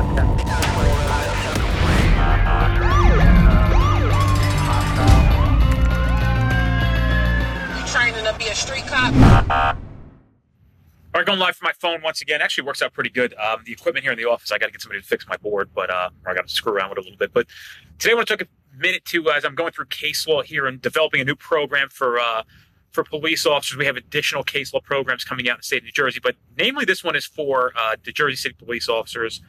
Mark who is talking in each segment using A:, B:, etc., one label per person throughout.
A: You training to be a street cop?
B: All right, going live from my phone once again. Actually, works out pretty good. Um, the equipment here in the office, I got to get somebody to fix my board, but uh, or I got to screw around with it a little bit. But today, I want to take a minute to, uh, as I'm going through case law here and developing a new program for uh, for police officers. We have additional case law programs coming out in the state of New Jersey, but namely, this one is for uh, the Jersey City police officers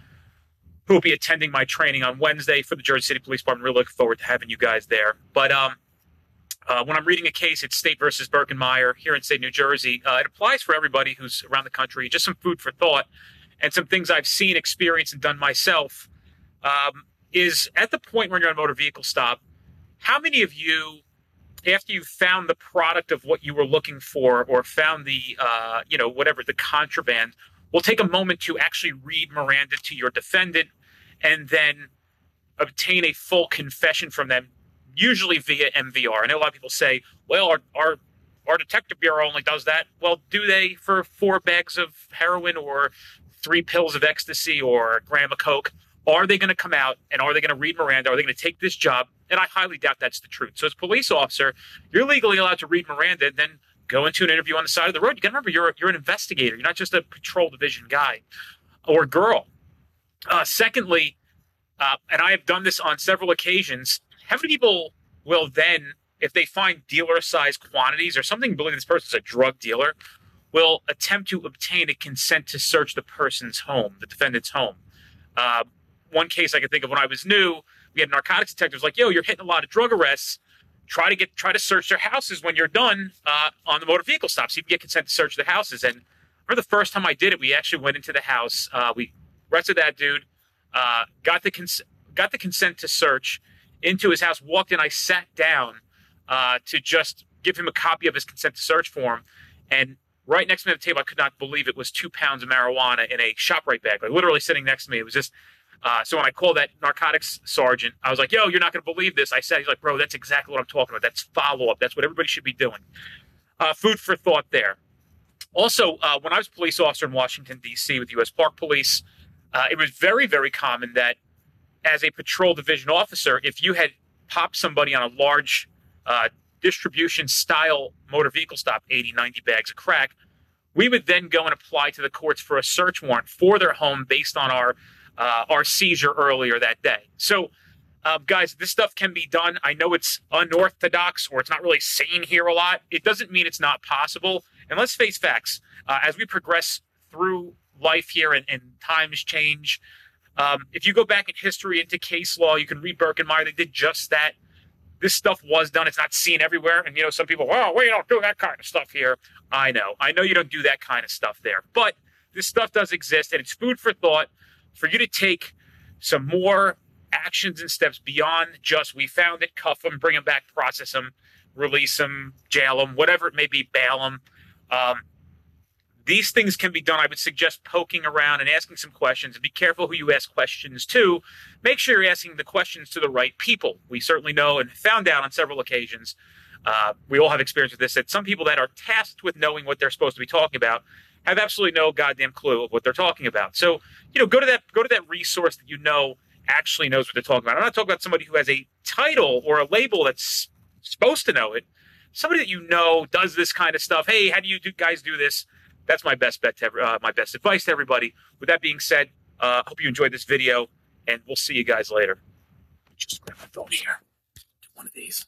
B: who will be attending my training on Wednesday for the Jersey City Police Department. Really looking forward to having you guys there. But um, uh, when I'm reading a case, it's State versus Birkenmeier here in state New Jersey. Uh, it applies for everybody who's around the country. Just some food for thought and some things I've seen, experienced, and done myself. Um, is at the point when you're on a motor vehicle stop, how many of you, after you found the product of what you were looking for or found the, uh, you know, whatever the contraband, will take a moment to actually read Miranda to your defendant and then obtain a full confession from them usually via MVR. I know a lot of people say, well, our, our, our detective bureau only does that. Well, do they for four bags of heroin or three pills of ecstasy or a gram of coke? Are they going to come out and are they going to read Miranda? Are they going to take this job? And I highly doubt that's the truth. So, as police officer, you're legally allowed to read Miranda and then go into an interview on the side of the road. You got to remember, you're, you're an investigator. You're not just a patrol division guy or girl. Uh, secondly, uh, and I have done this on several occasions, how many people will then, if they find dealer sized quantities or something, believe this person's a drug dealer, will attempt to obtain a consent to search the person's home, the defendant's home? Uh, one case I can think of when I was new, we had narcotics detectives like, yo, you're hitting a lot of drug arrests. Try to get try to search their houses when you're done uh, on the motor vehicle stops. so you can get consent to search the houses. And for the first time I did it, we actually went into the house. Uh, we arrested that dude, uh, got the cons- got the consent to search, into his house, walked in. I sat down uh, to just give him a copy of his consent to search form. And right next to me at the table, I could not believe it was two pounds of marijuana in a ShopRite bag, like literally sitting next to me. It was just, uh, so when I called that narcotics sergeant, I was like, yo, you're not going to believe this. I said, he's like, bro, that's exactly what I'm talking about. That's follow up. That's what everybody should be doing. Uh, food for thought there. Also, uh, when I was police officer in Washington, D.C. with U.S. Park Police, uh, it was very, very common that as a patrol division officer, if you had popped somebody on a large uh, distribution style motor vehicle stop, 80, 90 bags of crack, we would then go and apply to the courts for a search warrant for their home based on our uh, our seizure earlier that day. So, uh, guys, this stuff can be done. I know it's unorthodox or it's not really seen here a lot. It doesn't mean it's not possible. And let's face facts: uh, as we progress through life here and, and times change, um, if you go back in history into case law, you can read Birkenmeier. They did just that. This stuff was done. It's not seen everywhere. And, you know, some people, well, we don't do that kind of stuff here. I know. I know you don't do that kind of stuff there. But this stuff does exist, and it's food for thought for you to take some more actions and steps beyond just we found it, cuff them, bring them back, process them, release them, jail them, whatever it may be, bail them. Um, these things can be done. I would suggest poking around and asking some questions and be careful who you ask questions to. Make sure you're asking the questions to the right people. We certainly know and found out on several occasions, uh, we all have experience with this, that some people that are tasked with knowing what they're supposed to be talking about have absolutely no goddamn clue of what they're talking about. So, you know, go to that go to that resource that you know actually knows what they're talking about. I'm not talking about somebody who has a title or a label that's supposed to know it. Somebody that you know does this kind of stuff. Hey, how do you do, guys do this? That's my best bet to uh, my best advice to everybody. With that being said, uh, hope you enjoyed this video, and we'll see you guys later. Just grab my phone here. One of these.